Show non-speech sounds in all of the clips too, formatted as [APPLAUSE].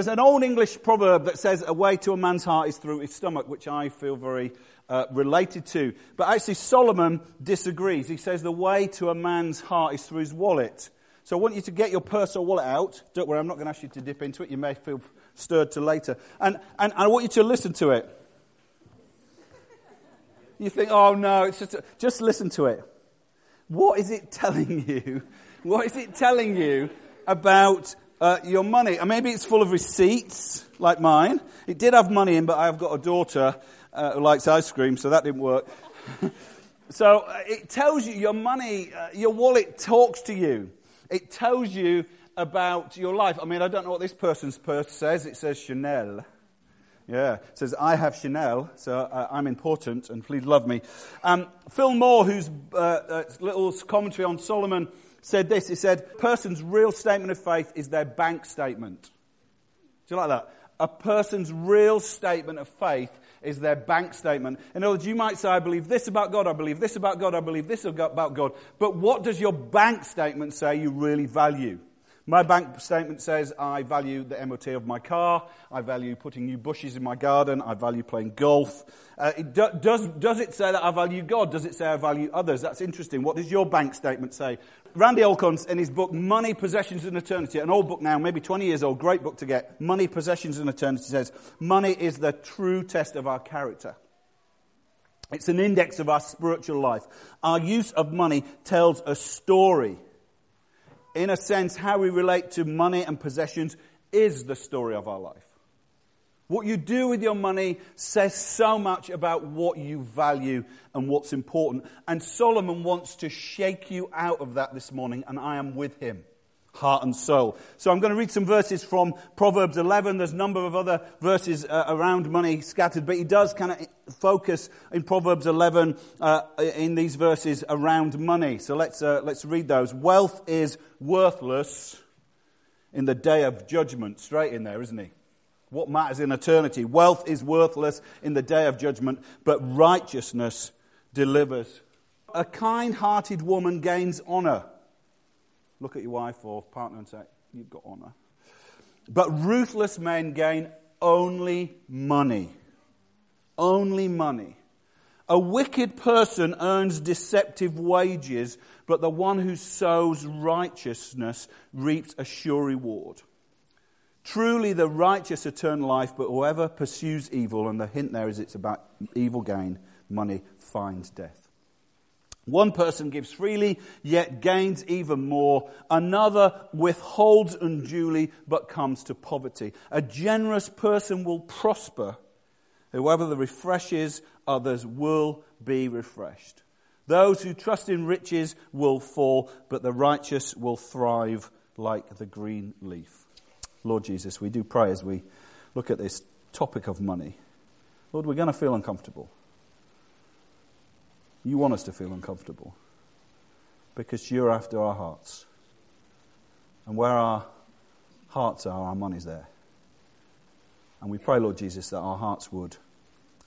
There's an old English proverb that says a way to a man's heart is through his stomach, which I feel very uh, related to. But actually Solomon disagrees. He says the way to a man's heart is through his wallet. So I want you to get your purse or wallet out. Don't worry, I'm not going to ask you to dip into it. You may feel stirred to later. And, and, and I want you to listen to it. You think, oh no, it's just, just listen to it. What is it telling you? What is it telling you about uh, your money. And maybe it's full of receipts, like mine. It did have money in, but I've got a daughter uh, who likes ice cream, so that didn't work. [LAUGHS] so uh, it tells you your money, uh, your wallet talks to you. It tells you about your life. I mean, I don't know what this person's purse says. It says Chanel. Yeah, it says, I have Chanel, so uh, I'm important, and please love me. Um, Phil Moore, whose uh, uh, little commentary on Solomon said this. He said, person's real statement of faith is their bank statement. Do you like that? A person's real statement of faith is their bank statement. In other words, you might say, I believe this about God, I believe this about God, I believe this about God. But what does your bank statement say you really value? My bank statement says I value the MOT of my car, I value putting new bushes in my garden, I value playing golf. Uh, do, does, does it say that I value God? Does it say I value others? That's interesting. What does your bank statement say? Randy Alcorn, in his book Money, Possessions and Eternity, an old book now, maybe 20 years old, great book to get, Money, Possessions and Eternity says, money is the true test of our character. It's an index of our spiritual life. Our use of money tells a story in a sense, how we relate to money and possessions is the story of our life. What you do with your money says so much about what you value and what's important. And Solomon wants to shake you out of that this morning, and I am with him, heart and soul. So I'm going to read some verses from Proverbs 11. There's a number of other verses uh, around money scattered, but he does kind of focus in Proverbs 11 uh, in these verses around money. So let's, uh, let's read those. Wealth is worthless in the day of judgment. Straight in there, isn't he? What matters in eternity? Wealth is worthless in the day of judgment, but righteousness delivers. A kind hearted woman gains honor. Look at your wife or partner and say, You've got honor. But ruthless men gain only money. Only money. A wicked person earns deceptive wages, but the one who sows righteousness reaps a sure reward. Truly, the righteous eternal life, but whoever pursues evil, and the hint there is it's about evil gain, money, finds death. One person gives freely, yet gains even more. Another withholds unduly, but comes to poverty. A generous person will prosper. Whoever refreshes others will be refreshed. Those who trust in riches will fall, but the righteous will thrive like the green leaf. Lord Jesus, we do pray as we look at this topic of money. Lord, we're going to feel uncomfortable. You want us to feel uncomfortable because you're after our hearts. And where our hearts are, our money's there. And we pray, Lord Jesus, that our hearts would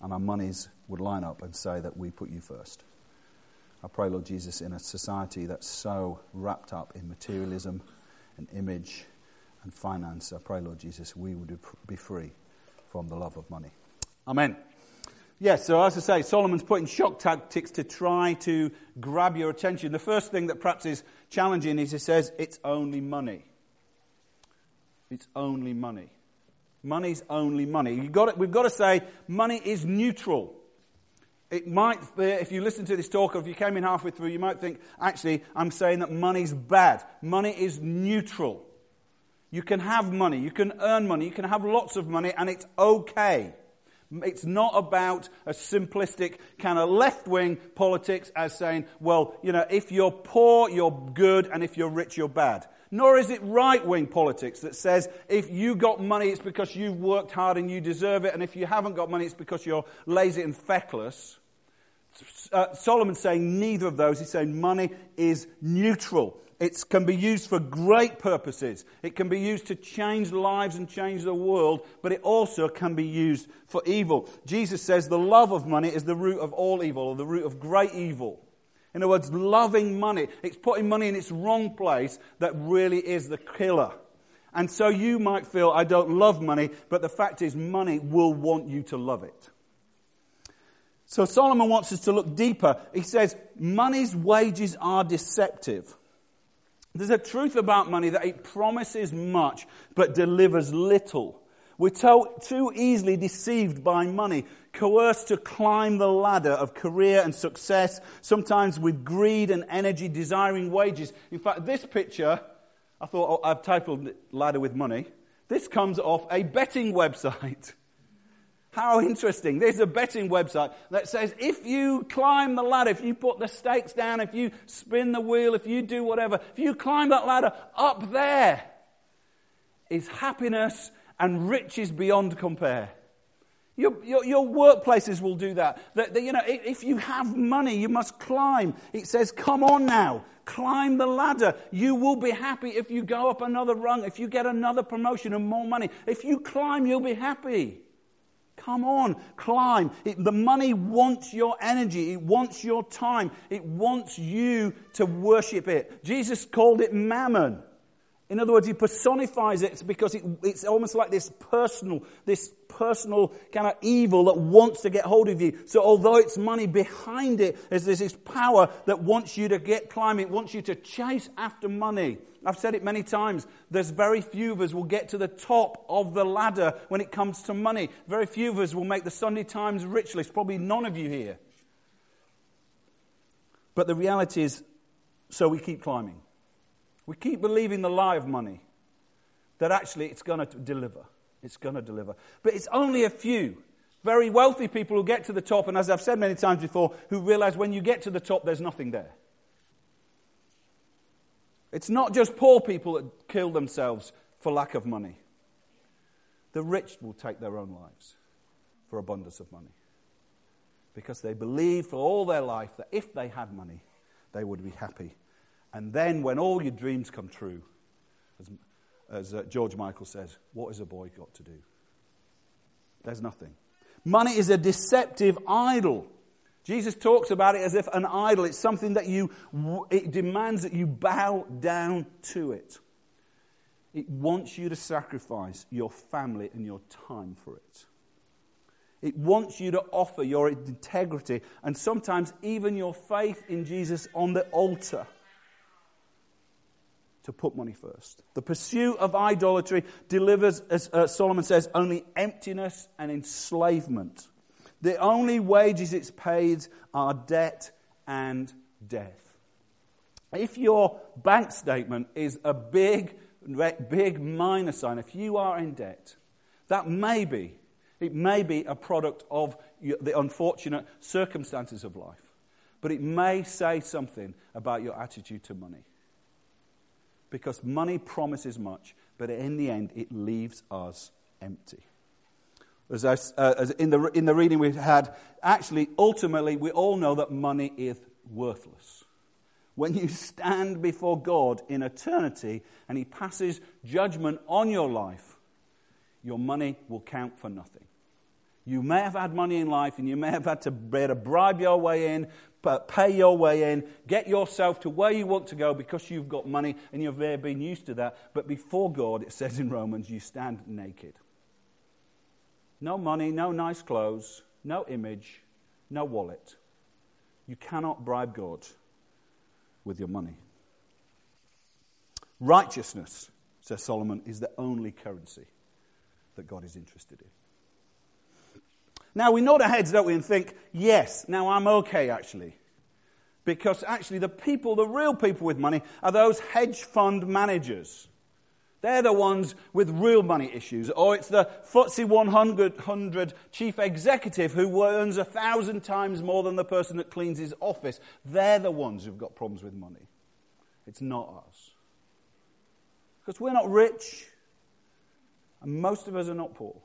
and our monies would line up and say that we put you first. I pray, Lord Jesus, in a society that's so wrapped up in materialism and image and finance, I pray, Lord Jesus, we would be free from the love of money. Amen. Yes, so as I say, Solomon's putting shock tactics to try to grab your attention. The first thing that perhaps is challenging is he says, it's only money. It's only money. Money's only money. You've got to, we've got to say money is neutral. It might, uh, if you listen to this talk or if you came in halfway through, you might think, actually, I'm saying that money's bad. Money is neutral. You can have money, you can earn money, you can have lots of money, and it's okay. It's not about a simplistic kind of left wing politics as saying, well, you know, if you're poor, you're good, and if you're rich, you're bad. Nor is it right wing politics that says if you got money, it's because you've worked hard and you deserve it, and if you haven't got money, it's because you're lazy and feckless. Uh, Solomon's saying neither of those. He's saying money is neutral. It can be used for great purposes. It can be used to change lives and change the world, but it also can be used for evil. Jesus says the love of money is the root of all evil, or the root of great evil. In other words, loving money. It's putting money in its wrong place that really is the killer. And so you might feel, I don't love money, but the fact is, money will want you to love it. So Solomon wants us to look deeper. He says, money's wages are deceptive. There's a truth about money that it promises much, but delivers little. We're too easily deceived by money, coerced to climb the ladder of career and success, sometimes with greed and energy, desiring wages. In fact, this picture, I thought oh, I've titled Ladder with Money. This comes off a betting website. [LAUGHS] How interesting. There's a betting website that says if you climb the ladder, if you put the stakes down, if you spin the wheel, if you do whatever, if you climb that ladder, up there is happiness and riches beyond compare. Your, your, your, workplaces will do that. that. You know, if you have money, you must climb. It says, come on now, climb the ladder. You will be happy if you go up another rung, if you get another promotion and more money. If you climb, you'll be happy. Come on, climb. It, the money wants your energy. It wants your time. It wants you to worship it. Jesus called it mammon. In other words, he personifies it because it, it's almost like this personal, this personal kind of evil that wants to get hold of you. So although it's money behind it, there's this power that wants you to get climbing, wants you to chase after money. I've said it many times. There's very few of us will get to the top of the ladder when it comes to money. Very few of us will make the Sunday Times rich list. Probably none of you here. But the reality is, so we keep climbing. We keep believing the lie of money that actually it's going to deliver. It's going to deliver. But it's only a few very wealthy people who get to the top, and as I've said many times before, who realize when you get to the top, there's nothing there. It's not just poor people that kill themselves for lack of money. The rich will take their own lives for abundance of money because they believe for all their life that if they had money, they would be happy and then, when all your dreams come true, as, as uh, George Michael says, what has a boy got to do? There's nothing. Money is a deceptive idol. Jesus talks about it as if an idol. It's something that you, it demands that you bow down to it. It wants you to sacrifice your family and your time for it. It wants you to offer your integrity and sometimes even your faith in Jesus on the altar to put money first. The pursuit of idolatry delivers, as uh, Solomon says, only emptiness and enslavement. The only wages it's paid are debt and death. If your bank statement is a big, big minus sign, if you are in debt, that may be, it may be a product of the unfortunate circumstances of life. But it may say something about your attitude to money because money promises much, but in the end, it leaves us empty. As, I, uh, as in, the, in the reading we've had, actually, ultimately, we all know that money is worthless. When you stand before God in eternity and He passes judgment on your life, your money will count for nothing. You may have had money in life and you may have had to bear bribe your way in, pay your way in, get yourself to where you want to go because you've got money and you've been used to that. But before God, it says in Romans, you stand naked. No money, no nice clothes, no image, no wallet. You cannot bribe God with your money. Righteousness, says Solomon, is the only currency that God is interested in. Now we nod our heads, don't we, and think, yes, now I'm okay actually. Because actually, the people, the real people with money, are those hedge fund managers. They're the ones with real money issues. Or it's the FTSE 100 chief executive who earns a thousand times more than the person that cleans his office. They're the ones who've got problems with money. It's not us. Because we're not rich, and most of us are not poor.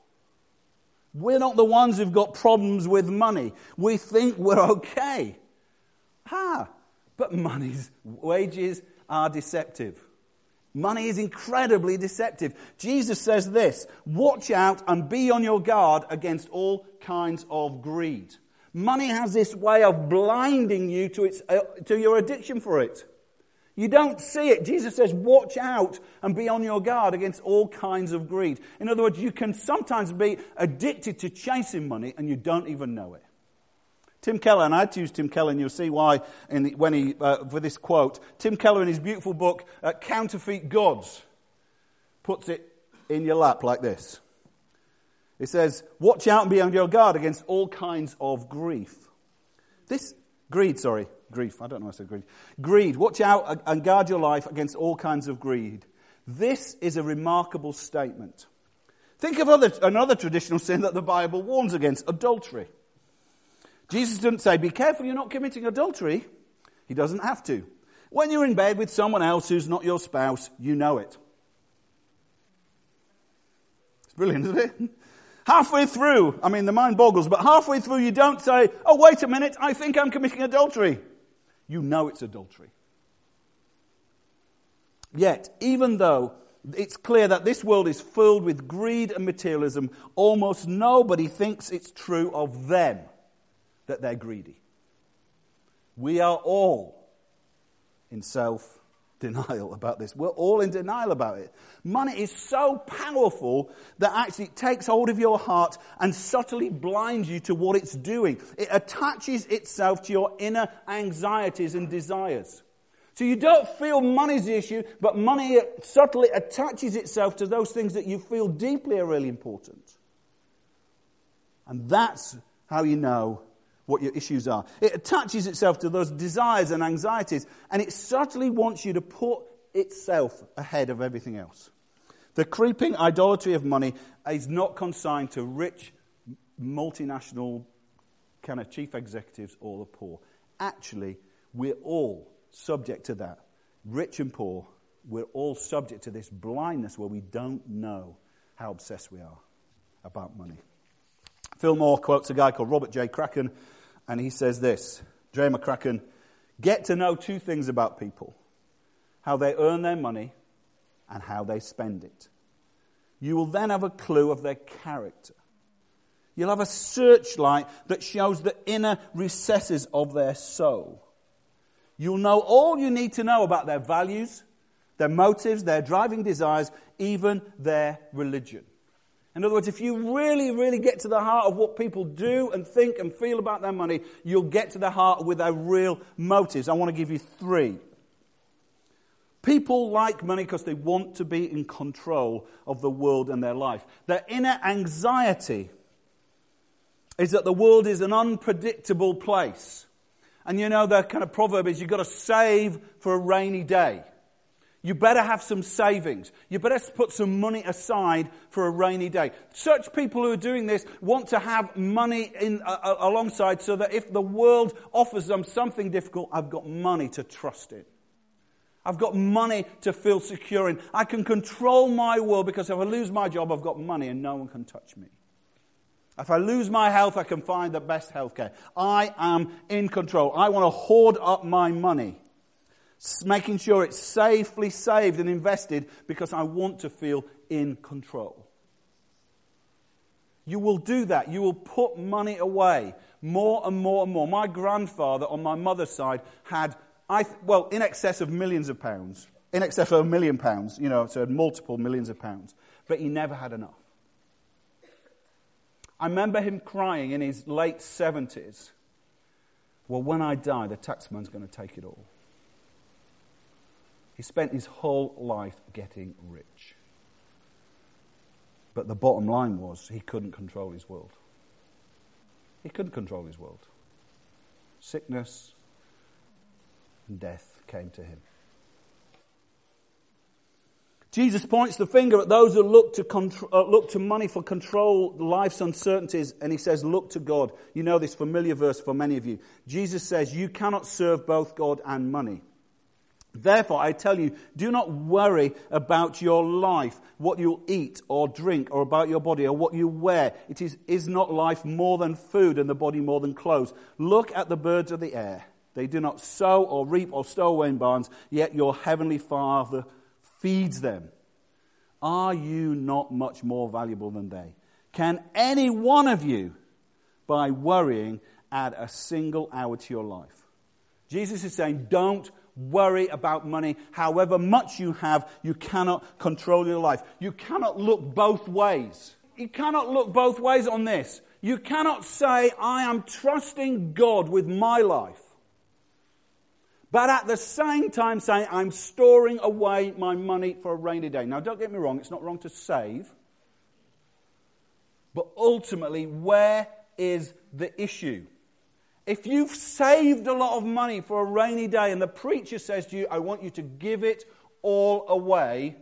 We're not the ones who've got problems with money. We think we're okay. Ah, but money's wages are deceptive. Money is incredibly deceptive. Jesus says this Watch out and be on your guard against all kinds of greed. Money has this way of blinding you to, its, uh, to your addiction for it. You don't see it. Jesus says, watch out and be on your guard against all kinds of greed. In other words, you can sometimes be addicted to chasing money and you don't even know it. Tim Keller, and I use Tim Keller, and you'll see why the, when he, uh, for this quote. Tim Keller, in his beautiful book, uh, Counterfeit Gods, puts it in your lap like this. It says, Watch out and be on your guard against all kinds of grief. This, greed, sorry, grief. I don't know I said greed. Greed. Watch out and guard your life against all kinds of greed. This is a remarkable statement. Think of other, another traditional sin that the Bible warns against adultery. Jesus didn't say, Be careful you're not committing adultery. He doesn't have to. When you're in bed with someone else who's not your spouse, you know it. It's brilliant, isn't it? Halfway through, I mean, the mind boggles, but halfway through, you don't say, Oh, wait a minute, I think I'm committing adultery. You know it's adultery. Yet, even though it's clear that this world is filled with greed and materialism, almost nobody thinks it's true of them that they're greedy. We are all in self denial about this. We're all in denial about it. Money is so powerful that actually it takes hold of your heart and subtly blinds you to what it's doing. It attaches itself to your inner anxieties and desires. So you don't feel money's the issue, but money subtly attaches itself to those things that you feel deeply are really important. And that's how you know what your issues are. It attaches itself to those desires and anxieties, and it certainly wants you to put itself ahead of everything else. The creeping idolatry of money is not consigned to rich, multinational kind of chief executives or the poor. Actually, we're all subject to that. Rich and poor, we're all subject to this blindness where we don't know how obsessed we are about money. Phil Moore quotes a guy called Robert J. McCracken and he says this Dre McCracken, get to know two things about people how they earn their money and how they spend it. You will then have a clue of their character. You'll have a searchlight that shows the inner recesses of their soul. You'll know all you need to know about their values, their motives, their driving desires, even their religion. In other words, if you really, really get to the heart of what people do and think and feel about their money, you'll get to the heart with their real motives. I want to give you three. People like money because they want to be in control of the world and their life. Their inner anxiety is that the world is an unpredictable place. And you know, the kind of proverb is you've got to save for a rainy day. You better have some savings. You better put some money aside for a rainy day. Such people who are doing this want to have money in, uh, alongside so that if the world offers them something difficult, I've got money to trust in. I've got money to feel secure in. I can control my world because if I lose my job, I've got money and no one can touch me. If I lose my health, I can find the best healthcare. I am in control. I want to hoard up my money making sure it's safely saved and invested because I want to feel in control. You will do that. You will put money away more and more and more. My grandfather on my mother's side had, I, well, in excess of millions of pounds, in excess of a million pounds, you know, so multiple millions of pounds, but he never had enough. I remember him crying in his late 70s. Well, when I die, the taxman's going to take it all. He spent his whole life getting rich. But the bottom line was he couldn't control his world. He couldn't control his world. Sickness and death came to him. Jesus points the finger at those who look to, uh, look to money for control life's uncertainties, and he says, Look to God. You know this familiar verse for many of you. Jesus says, You cannot serve both God and money. Therefore, I tell you, do not worry about your life, what you'll eat or drink, or about your body, or what you wear. It is, is not life more than food, and the body more than clothes. Look at the birds of the air. They do not sow or reap or stow away in barns, yet your heavenly Father feeds them. Are you not much more valuable than they? Can any one of you, by worrying, add a single hour to your life? Jesus is saying, don't worry about money. However much you have, you cannot control your life. You cannot look both ways. You cannot look both ways on this. You cannot say, I am trusting God with my life but at the same time saying, I'm storing away my money for a rainy day. Now, don't get me wrong, it's not wrong to save. But ultimately, where is the issue? If you've saved a lot of money for a rainy day and the preacher says to you, I want you to give it all away,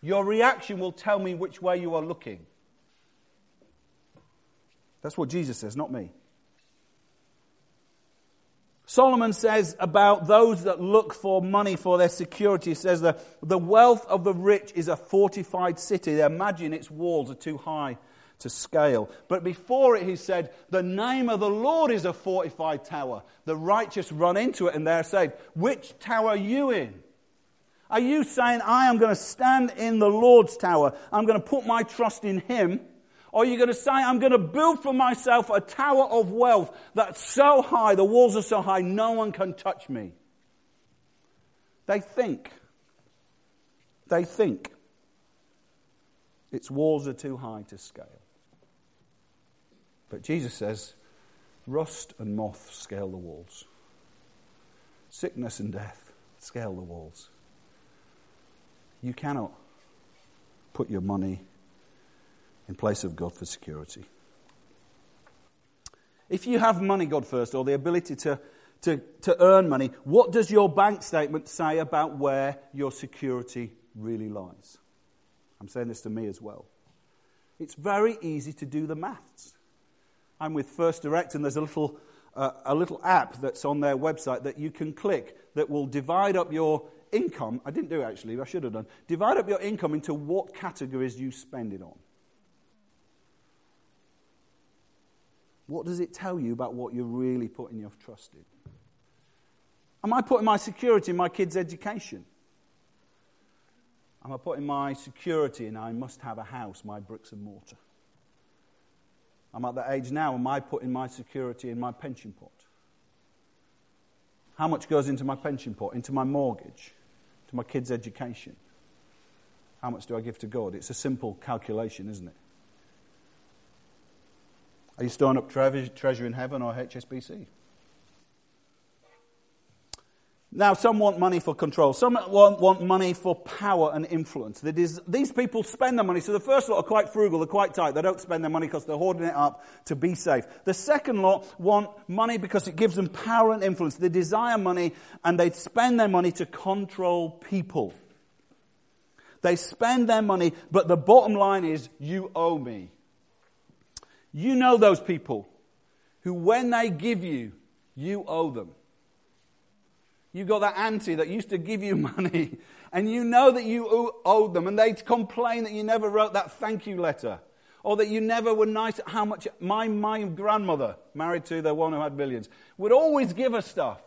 your reaction will tell me which way you are looking. That's what Jesus says, not me. Solomon says about those that look for money for their security, he says that the wealth of the rich is a fortified city. They imagine its walls are too high to scale. But before it, he said, the name of the Lord is a fortified tower. The righteous run into it and they're saved. Which tower are you in? Are you saying, I am going to stand in the Lord's tower? I'm going to put my trust in Him or are you going to say, I'm going to build for myself a tower of wealth that's so high, the walls are so high, no one can touch me? They think. They think its walls are too high to scale. But Jesus says, rust and moth scale the walls. Sickness and death scale the walls. You cannot put your money in place of God for security. If you have money, God first, or the ability to, to, to earn money, what does your bank statement say about where your security really lies? I'm saying this to me as well. It's very easy to do the maths. I'm with First Direct, and there's a little, uh, a little app that's on their website that you can click that will divide up your income. I didn't do it actually, I should have done. Divide up your income into what categories you spend it on. What does it tell you about what you're really putting your trust in? Am I putting my security in my kids' education? Am I putting my security in I must have a house, my bricks and mortar? I'm at that age now, am I putting my security in my pension pot? How much goes into my pension pot? Into my mortgage? To my kids' education? How much do I give to God? It's a simple calculation, isn't it? Are you storing up treasure in heaven or HSBC? Now, some want money for control. Some want, want money for power and influence. these people spend their money. So the first lot are quite frugal, they're quite tight. They don't spend their money because they're hoarding it up to be safe. The second lot want money because it gives them power and influence. They desire money and they spend their money to control people. They spend their money, but the bottom line is, you owe me. You know those people who, when they give you, you owe them. You've got that auntie that used to give you [LAUGHS] money, and you know that you owed them, and they complain that you never wrote that thank you letter, or that you never were nice at how much. My, my grandmother, married to the one who had millions, would always give us stuff,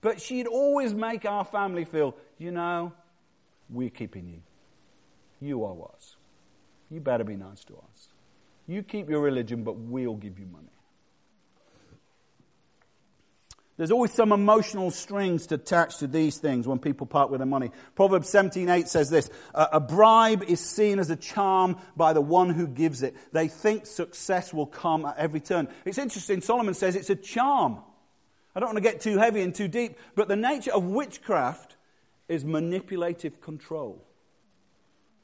but she'd always make our family feel, you know, we're keeping you. You owe us. You better be nice to us. You keep your religion, but we'll give you money. There's always some emotional strings to attach to these things when people part with their money. Proverbs 17:8 says this: "A bribe is seen as a charm by the one who gives it. They think success will come at every turn." It's interesting. Solomon says it's a charm. I don't want to get too heavy and too deep, but the nature of witchcraft is manipulative control.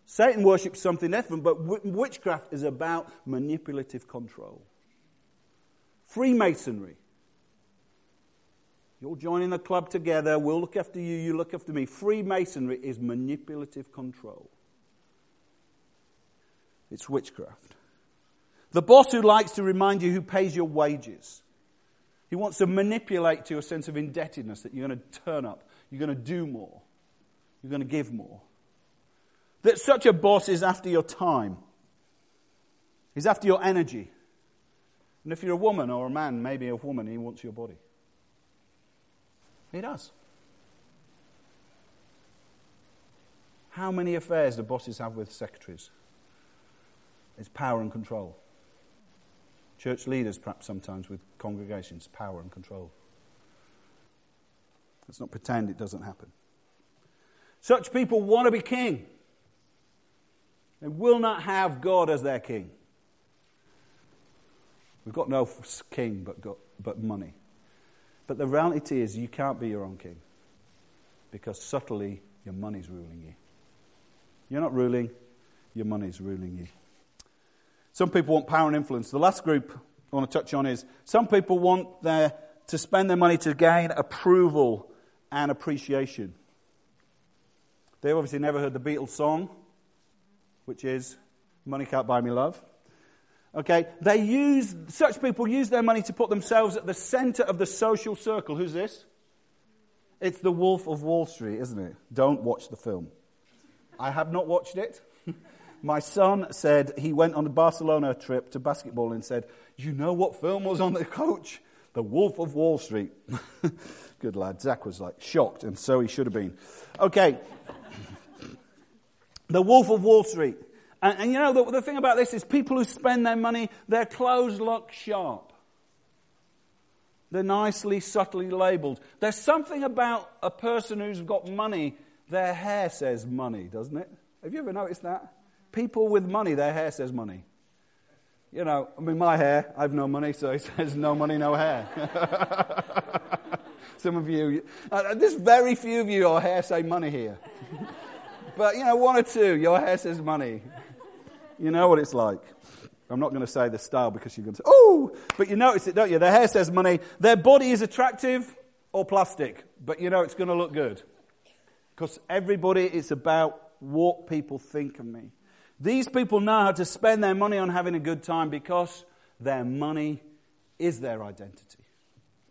Satan worships something different, but witchcraft is about manipulative control. Freemasonry. You're joining the club together. We'll look after you. You look after me. Freemasonry is manipulative control. It's witchcraft. The boss who likes to remind you who pays your wages. He wants to manipulate to a sense of indebtedness that you're going to turn up, you're going to do more, you're going to give more. That such a boss is after your time, he's after your energy. And if you're a woman or a man, maybe a woman, he wants your body. He does. How many affairs do bosses have with secretaries? It's power and control. Church leaders, perhaps sometimes with congregations, power and control. Let's not pretend it doesn't happen. Such people want to be king. They will not have God as their king. We've got no king but, got, but money. But the reality is, you can't be your own king because subtly your money's ruling you. You're not ruling, your money's ruling you. Some people want power and influence. The last group I want to touch on is some people want their, to spend their money to gain approval and appreciation. They obviously never heard the Beatles song, which is Money Can't Buy Me Love. Okay, they use, such people use their money to put themselves at the center of the social circle. Who's this? It's the Wolf of Wall Street, isn't it? Don't watch the film. I have not watched it. [LAUGHS] My son said he went on a Barcelona trip to basketball and said, You know what film was on the [LAUGHS] coach? The Wolf of Wall Street. [LAUGHS] Good lad. Zach was like shocked, and so he should have been. Okay. the Wolf of Wall Street. And, and you know, the, the thing about this is people who spend their money, their clothes look sharp. They're nicely, subtly labeled. There's something about a person who's got money, their hair says money, doesn't it? Have you ever noticed that? People with money, their hair says money. You know, I mean, my hair, I've no money, so it [LAUGHS] says no money, no hair. [LAUGHS] Some of you, uh, there's very few of you, your hair say money here. [LAUGHS] but, you know, one or two, your hair says money. You know what it's like. I'm not going to say the style because you're going to say, oh, but you notice it, don't you? Their hair says money. Their body is attractive or plastic, but you know it's going to look good. Because everybody is about what people think of me. These people know how to spend their money on having a good time because their money is their identity.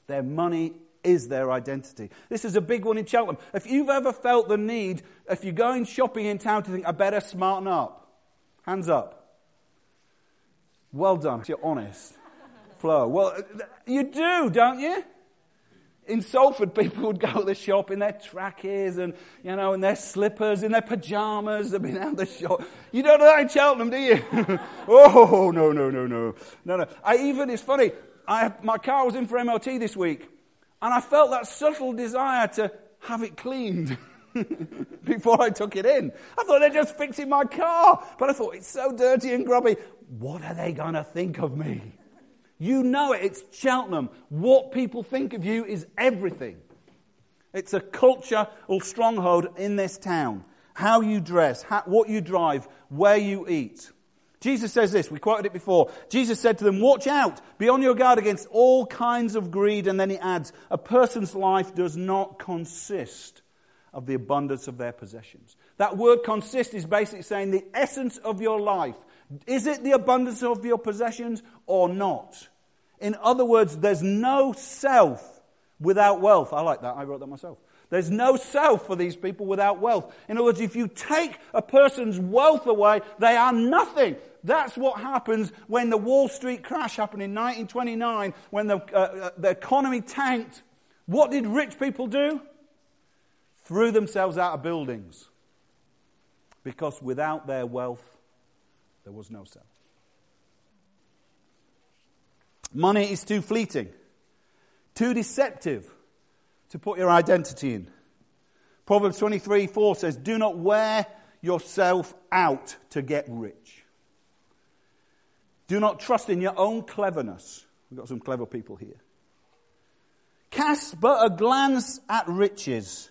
Their money is their identity. This is a big one in Cheltenham. If you've ever felt the need, if you're going shopping in town to think, I better smarten up, Hands up. Well done. You're honest. Flo. Well, you do, don't you? In Salford, people would go to the shop in their trackies and, you know, in their slippers, in their pajamas. They've been out the shop. You don't do that in Cheltenham, do you? [LAUGHS] oh, no, no, no, no. No, no. I even, it's funny, I, my car was in for MOT this week, and I felt that subtle desire to have it cleaned. [LAUGHS] [LAUGHS] before I took it in. I thought they're just fixing my car. But I thought, it's so dirty and grubby. What are they going to think of me? You know it. It's Cheltenham. What people think of you is everything. It's a cultural stronghold in this town. How you dress, how, what you drive, where you eat. Jesus says this, we quoted it before. Jesus said to them, Watch out, be on your guard against all kinds of greed. And then he adds, A person's life does not consist of the abundance of their possessions. That word consist is basically saying the essence of your life. Is it the abundance of your possessions or not? In other words, there's no self without wealth. I like that. I wrote that myself. There's no self for these people without wealth. In other words, if you take a person's wealth away, they are nothing. That's what happens when the Wall Street crash happened in 1929, when the, uh, uh, the economy tanked. What did rich people do? Threw themselves out of buildings because without their wealth, there was no self. Money is too fleeting, too deceptive to put your identity in. Proverbs 23 4 says, Do not wear yourself out to get rich. Do not trust in your own cleverness. We've got some clever people here. Cast but a glance at riches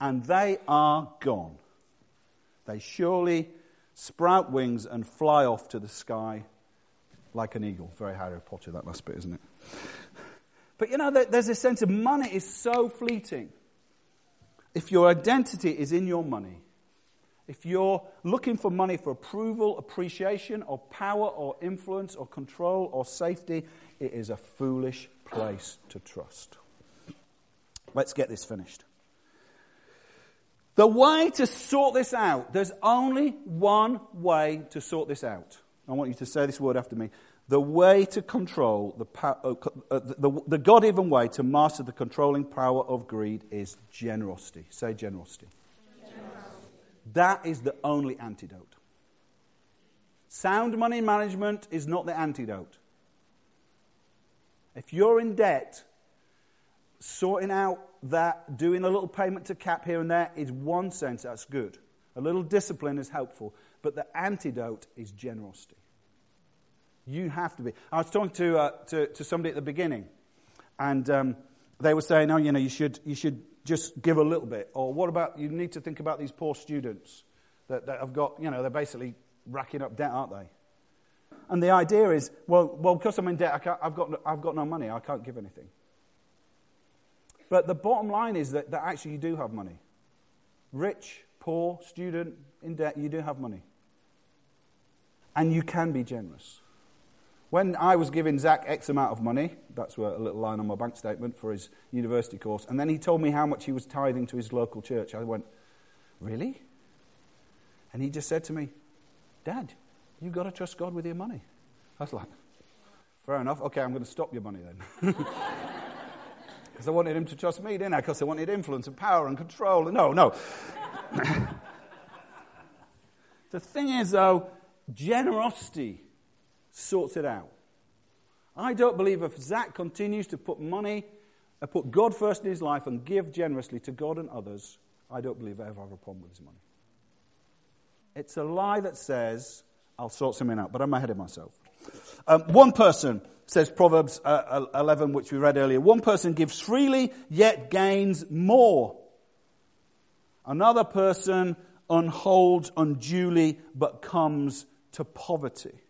and they are gone. They surely sprout wings and fly off to the sky like an eagle. Very Harry Potter, that last bit, isn't it? [LAUGHS] But you know, there's a sense of money is so fleeting. If your identity is in your money, if you're looking for money for approval, appreciation, or power, or influence, or control, or safety, it is a foolish place to trust. Let's get this finished. The way to sort this out, there's only one way to sort this out. I want you to say this word after me. The way to control the, uh, uh, the, the, God given way to master the controlling power of greed is generosity. Say generosity. generosity. That is the only antidote. Sound money management is not the antidote. If you're in debt, sorting out that, doing a little payment to cap here and there is one sense, that's good. A little discipline is helpful. But the antidote is generosity. You have to be. I was talking to, uh, to, to, somebody at the beginning, and um, they were saying, oh, you know, you should, you should just give a little bit. Or what about, you need to think about these poor students that, that have got, you know, they're basically racking up debt, aren't they? And the idea is, well, well because I'm in debt, I have got, I've got no money, I can't give anything. But the bottom line is that, that actually you do have money. Rich, poor, student, in debt, you do have money. And you can be generous. When I was giving Zach X amount of money, that's a little line on my bank statement for his university course, and then he told me how much he was tithing to his local church, I went, Really? And he just said to me, Dad, you've got to trust God with your money. I was like, Fair enough. Okay, I'm going to stop your money then. [LAUGHS] Because I wanted him to trust me, didn't I? Because I wanted influence and power and control. No, no. [LAUGHS] the thing is, though, generosity sorts it out. I don't believe if Zach continues to put money, uh, put God first in his life and give generously to God and others, I don't believe I ever have a problem with his money. It's a lie that says, I'll sort something out, but I'm ahead of myself. Um, one person says Proverbs uh, 11, which we read earlier. One person gives freely, yet gains more. Another person unholds unduly, but comes to poverty.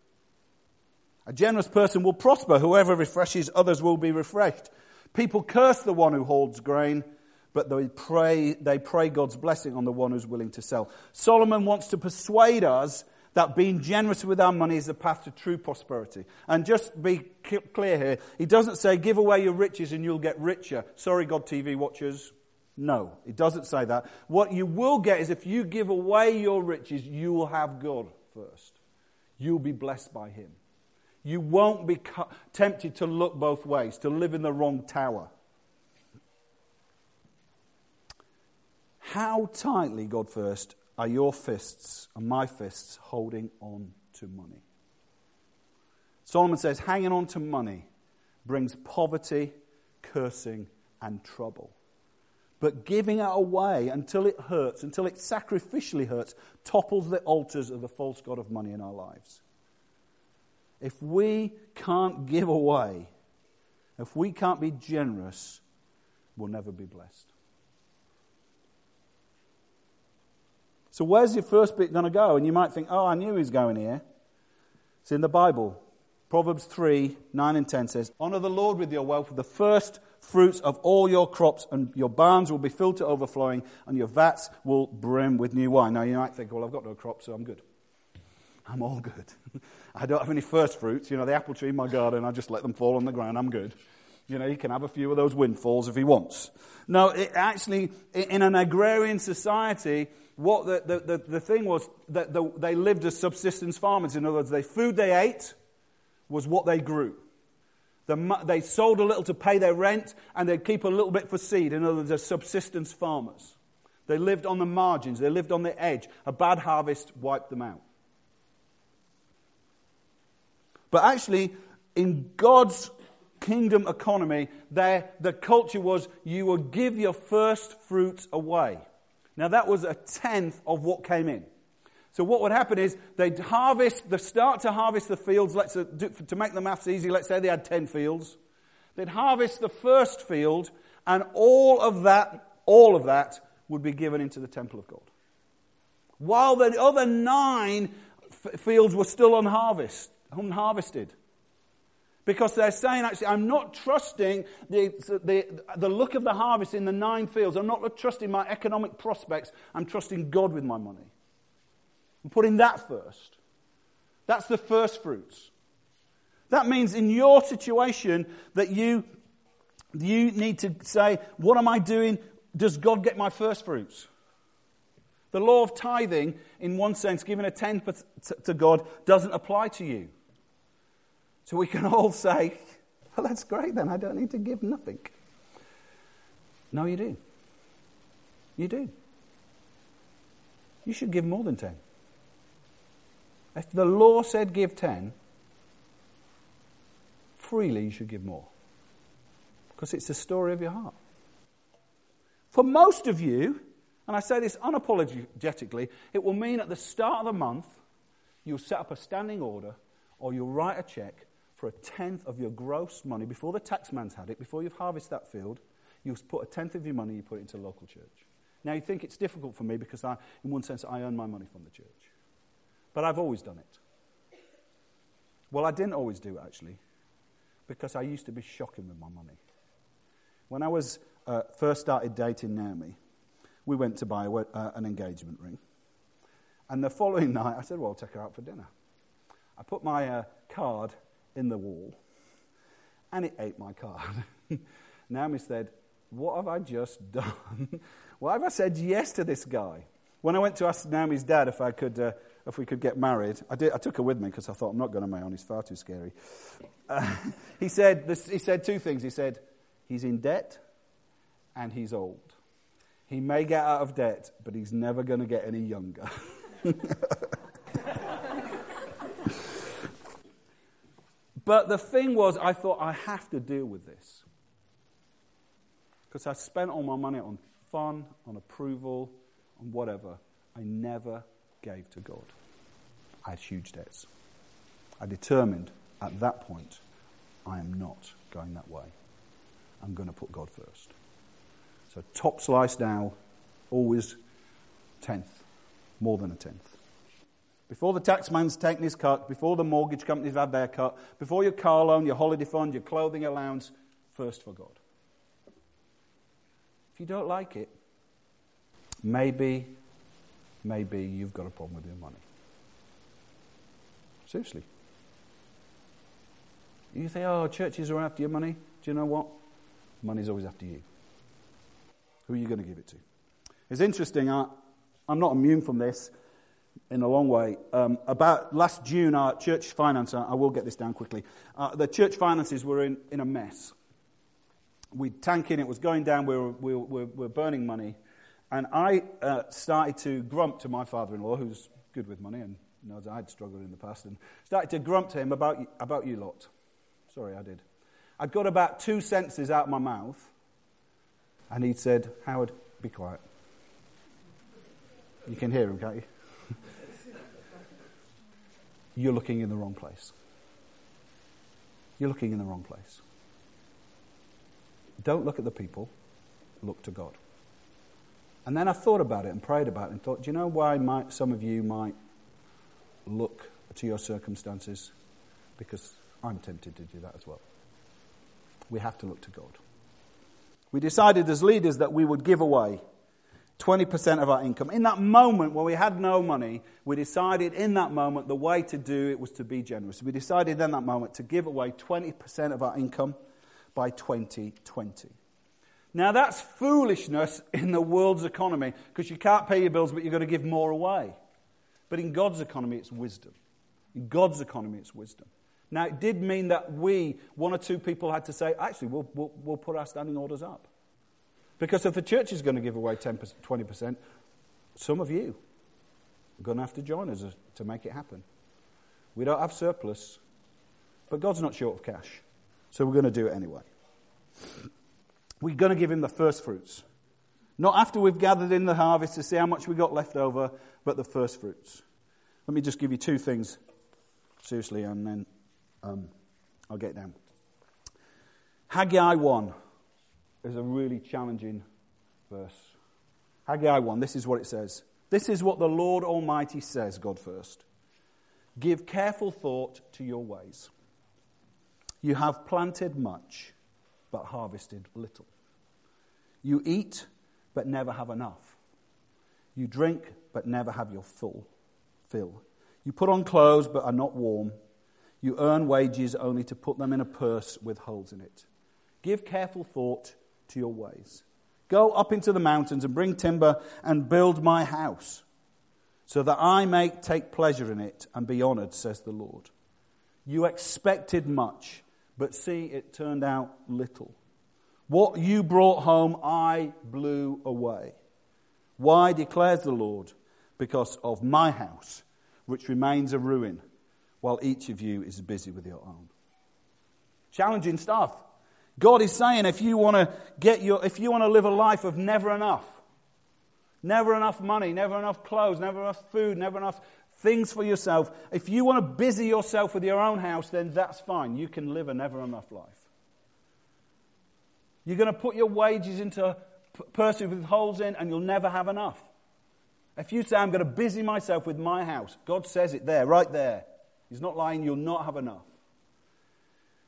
A generous person will prosper. Whoever refreshes others will be refreshed. People curse the one who holds grain, but they pray, they pray God's blessing on the one who's willing to sell. Solomon wants to persuade us that being generous with our money is the path to true prosperity. And just be clear here, he doesn't say give away your riches and you'll get richer. Sorry, God TV watchers. No, it doesn't say that. What you will get is if you give away your riches, you will have God first. You'll be blessed by Him. You won't be tempted to look both ways, to live in the wrong tower. How tightly, God first, are your fists and my fists holding on to money? Solomon says, hanging on to money brings poverty, cursing, and trouble. But giving it away until it hurts, until it sacrificially hurts, topples the altars of the false God of money in our lives. If we can't give away, if we can't be generous, we'll never be blessed. So, where's your first bit going to go? And you might think, oh, I knew he was going here. It's in the Bible. Proverbs 3 9 and 10 says, Honor the Lord with your wealth, with the first fruits of all your crops, and your barns will be filled to overflowing, and your vats will brim with new wine. Now, you might think, well, I've got no crops, so I'm good. I'm all good. [LAUGHS] I don't have any first fruits. You know, the apple tree in my garden, I just let them fall on the ground. I'm good. You know, he can have a few of those windfalls if he wants. No, it actually, in an agrarian society, what the, the, the, the thing was that the, they lived as subsistence farmers. In other words, the food they ate was what they grew. The, they sold a little to pay their rent, and they'd keep a little bit for seed. In other words, they're subsistence farmers. They lived on the margins, they lived on the edge. A bad harvest wiped them out. But actually, in God's kingdom economy, there, the culture was you would give your first fruits away. Now, that was a tenth of what came in. So, what would happen is they'd harvest, they start to harvest the fields. Let's, uh, do, to make the maths easy, let's say they had 10 fields. They'd harvest the first field, and all of that, all of that would be given into the temple of God. While the other nine f- fields were still on harvest unharvested. Because they're saying, actually, I'm not trusting the, the, the look of the harvest in the nine fields. I'm not trusting my economic prospects. I'm trusting God with my money. I'm putting that first. That's the first fruits. That means in your situation that you, you need to say, what am I doing? Does God get my first fruits? The law of tithing, in one sense, giving a tenth to God, doesn't apply to you. So we can all say, well, that's great then. I don't need to give nothing. No, you do. You do. You should give more than 10. If the law said give 10, freely you should give more. Because it's the story of your heart. For most of you, and I say this unapologetically, it will mean at the start of the month, you'll set up a standing order or you'll write a check for a tenth of your gross money before the taxman's had it, before you've harvested that field. You'll put a tenth of your money, you put it into a local church. Now, you think it's difficult for me because, I, in one sense, I earn my money from the church. But I've always done it. Well, I didn't always do it, actually, because I used to be shocking with my money. When I was uh, first started dating Naomi, we went to buy uh, an engagement ring. And the following [LAUGHS] night, I said, Well, I'll take her out for dinner. I put my uh, card in the wall, and it ate my card. [LAUGHS] Naomi said, What have I just done? [LAUGHS] Why have I said yes to this guy? When I went to ask Naomi's dad if I could uh, if we could get married. I, did, I took her with me because I thought, I'm not going to my own, he's far too scary. Uh, [LAUGHS] he, said this, he said two things. He said, he's in debt and he's old. He may get out of debt, but he's never going to get any younger. But the thing was, I thought, I have to deal with this. Because I spent all my money on fun, on approval, on whatever. I never gave to God. I had huge debts. I determined at that point, I am not going that way. I'm going to put God first. So, top slice now, always tenth, more than a tenth. Before the taxman's taken his cut, before the mortgage company's had their cut, before your car loan, your holiday fund, your clothing allowance, first for God. If you don't like it, maybe maybe you've got a problem with your money. Seriously. You think, oh, churches are after your money. Do you know what? Money's always after you. Who are you going to give it to? It's interesting. I, I'm not immune from this in a long way. Um, about last June, our church finance, I will get this down quickly, uh, the church finances were in, in a mess. We'd tanking, it was going down, we were, we were, we were burning money. And I uh, started to grump to my father in law, who's good with money and knows I'd struggled in the past, and started to grump to him about, about you lot. Sorry, I did. I'd got about two sentences out of my mouth, and he'd said, Howard, be quiet. You can hear him, can't you? You're looking in the wrong place. You're looking in the wrong place. Don't look at the people, look to God. And then I thought about it and prayed about it and thought, do you know why might, some of you might look to your circumstances? Because I'm tempted to do that as well. We have to look to God. We decided as leaders that we would give away 20% of our income. In that moment when we had no money, we decided in that moment the way to do it was to be generous. We decided in that moment to give away 20% of our income by 2020. Now, that's foolishness in the world's economy because you can't pay your bills, but you've got to give more away. But in God's economy, it's wisdom. In God's economy, it's wisdom. Now, it did mean that we, one or two people, had to say, actually, we'll, we'll, we'll put our standing orders up. Because if the church is going to give away 10%, 20%, some of you are going to have to join us to make it happen. We don't have surplus, but God's not short of cash. So we're going to do it anyway. We're going to give him the first fruits. Not after we've gathered in the harvest to see how much we got left over, but the first fruits. Let me just give you two things, seriously, and then um, I'll get down. Haggai 1 is a really challenging verse. Haggai 1, this is what it says. This is what the Lord Almighty says, God first. Give careful thought to your ways. You have planted much, but harvested little. You eat, but never have enough. You drink, but never have your full fill. You put on clothes, but are not warm. You earn wages only to put them in a purse with holes in it. Give careful thought to your ways. Go up into the mountains and bring timber and build my house, so that I may take pleasure in it and be honored, says the Lord. You expected much, but see, it turned out little. What you brought home, I blew away. Why, declares the Lord? Because of my house, which remains a ruin, while each of you is busy with your own. Challenging stuff. God is saying if you want to get your, if you want to live a life of never enough, never enough money, never enough clothes, never enough food, never enough things for yourself, if you want to busy yourself with your own house, then that's fine. You can live a never enough life. You're going to put your wages into a purse with holes in, and you'll never have enough. If you say, I'm going to busy myself with my house, God says it there, right there. He's not lying, you'll not have enough.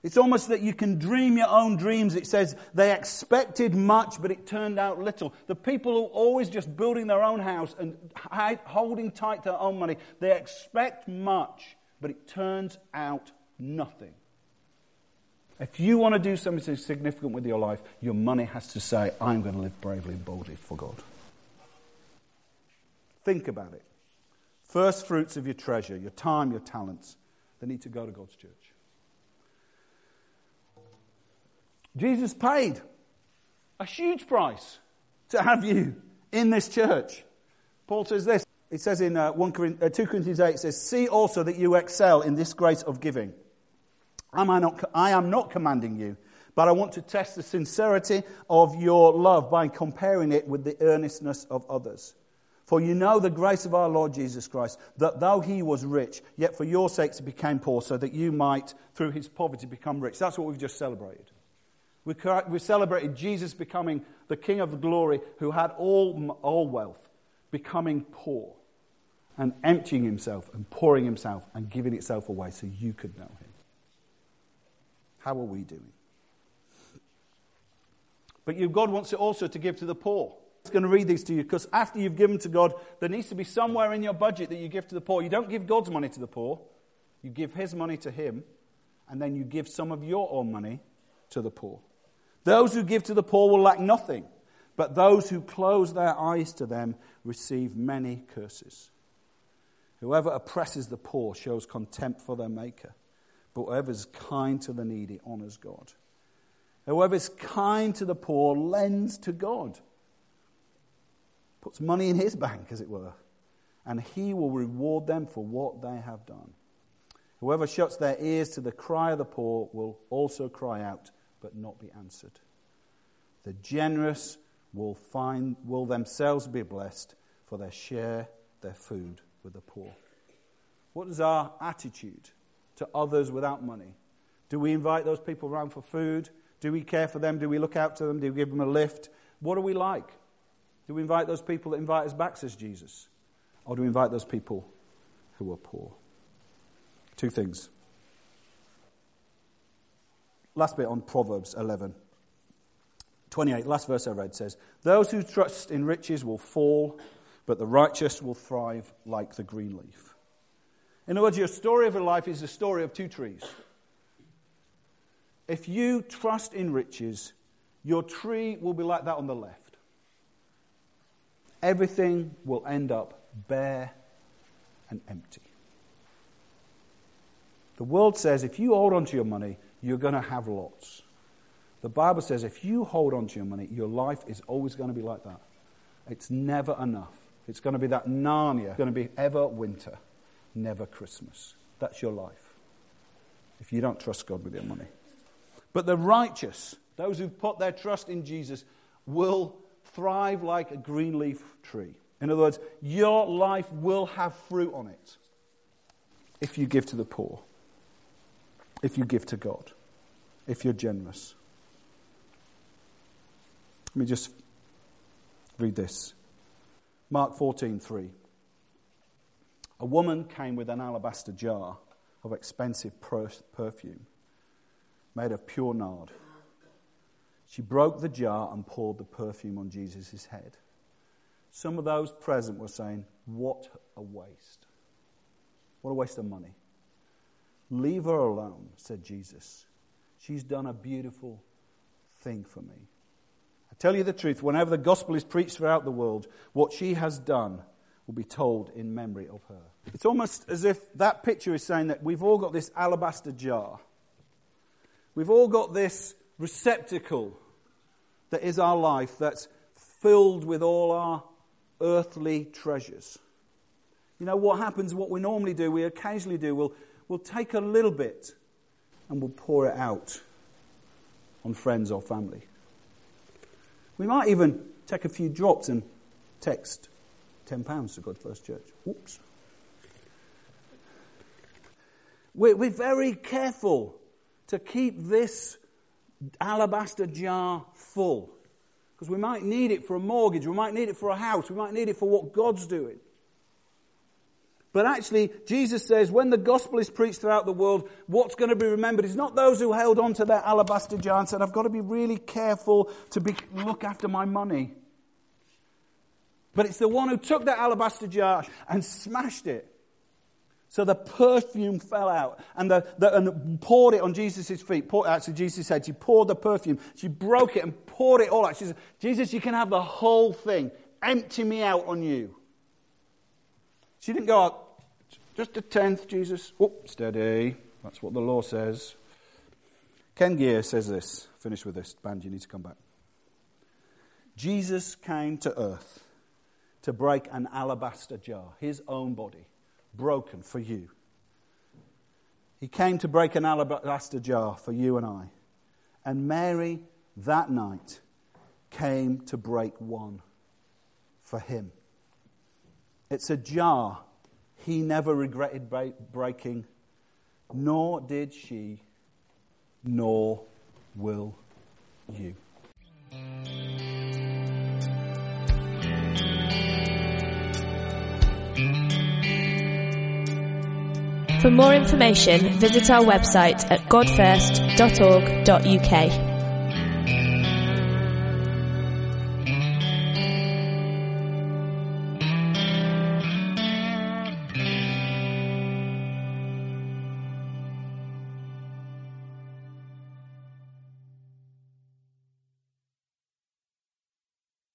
It's almost that you can dream your own dreams. It says they expected much, but it turned out little. The people who are always just building their own house and holding tight to their own money, they expect much, but it turns out nothing. If you want to do something significant with your life, your money has to say, I'm going to live bravely and boldly for God. Think about it. First fruits of your treasure, your time, your talents, they need to go to God's church. Jesus paid a huge price to have you in this church. Paul says this. It says in uh, 1 Corinthians, uh, 2 Corinthians 8, it says, See also that you excel in this grace of giving. Am I, not, I am not commanding you, but I want to test the sincerity of your love by comparing it with the earnestness of others. For you know the grace of our Lord Jesus Christ, that though he was rich, yet for your sakes he became poor, so that you might, through his poverty, become rich. That's what we've just celebrated. We, we celebrated Jesus becoming the King of the glory who had all, all wealth, becoming poor and emptying himself and pouring himself and giving itself away so you could know him. How are we doing? But you, God wants it also to give to the poor. I'm going to read these to you because after you've given to God, there needs to be somewhere in your budget that you give to the poor. You don't give God's money to the poor, you give His money to Him, and then you give some of your own money to the poor. Those who give to the poor will lack nothing, but those who close their eyes to them receive many curses. Whoever oppresses the poor shows contempt for their Maker, but whoever is kind to the needy honors God. Whoever is kind to the poor lends to God, puts money in his bank, as it were, and he will reward them for what they have done. Whoever shuts their ears to the cry of the poor will also cry out but not be answered. The generous will, find, will themselves be blessed, for they share their food with the poor. What is our attitude to others without money? Do we invite those people around for food? Do we care for them? Do we look out to them? Do we give them a lift? What are we like? Do we invite those people that invite us back, says Jesus? Or do we invite those people who are poor? Two things. Last bit on Proverbs 11. 28, last verse I read says, Those who trust in riches will fall, but the righteous will thrive like the green leaf. In other words, your story of your life is the story of two trees. If you trust in riches, your tree will be like that on the left. Everything will end up bare and empty. The world says if you hold on to your money, you're going to have lots. The Bible says if you hold on to your money, your life is always going to be like that. It's never enough. It's going to be that Narnia, it's going to be ever winter, never Christmas. That's your life. If you don't trust God with your money. But the righteous, those who put their trust in Jesus, will thrive like a green leaf tree. In other words, your life will have fruit on it if you give to the poor if you give to God, if you're generous. Let me just read this. Mark 14:3. A woman came with an alabaster jar of expensive perfume. made of pure nard. She broke the jar and poured the perfume on Jesus' head. Some of those present were saying, What a waste. What a waste of money. Leave her alone, said Jesus. She's done a beautiful thing for me. I tell you the truth, whenever the gospel is preached throughout the world, what she has done will be told in memory of her. It's almost as if that picture is saying that we've all got this alabaster jar. We've all got this receptacle that is our life that's filled with all our earthly treasures. You know what happens, what we normally do, we occasionally do, we'll, we'll take a little bit and we'll pour it out on friends or family. We might even take a few drops and text £10 to God First Church. Whoops. We're, we're very careful to keep this alabaster jar full because we might need it for a mortgage, we might need it for a house, we might need it for what God's doing. But actually, Jesus says when the gospel is preached throughout the world, what's going to be remembered is not those who held on to their alabaster jar and said, I've got to be really careful to be, look after my money. But it's the one who took that alabaster jar and smashed it. So the perfume fell out and, the, the, and poured it on Jesus' feet. Poured, actually, Jesus said she poured the perfume. She broke it and poured it all out. She said, Jesus, you can have the whole thing. Empty me out on you. She didn't go out, just a tenth, Jesus. Oh, steady. That's what the law says. Ken Gire says this. Finish with this. Band, you need to come back. Jesus came to earth to break an alabaster jar, his own body, broken for you. He came to break an alabaster jar for you and I. And Mary, that night, came to break one for him. It's a jar he never regretted breaking, nor did she, nor will you. For more information, visit our website at godfirst.org.uk.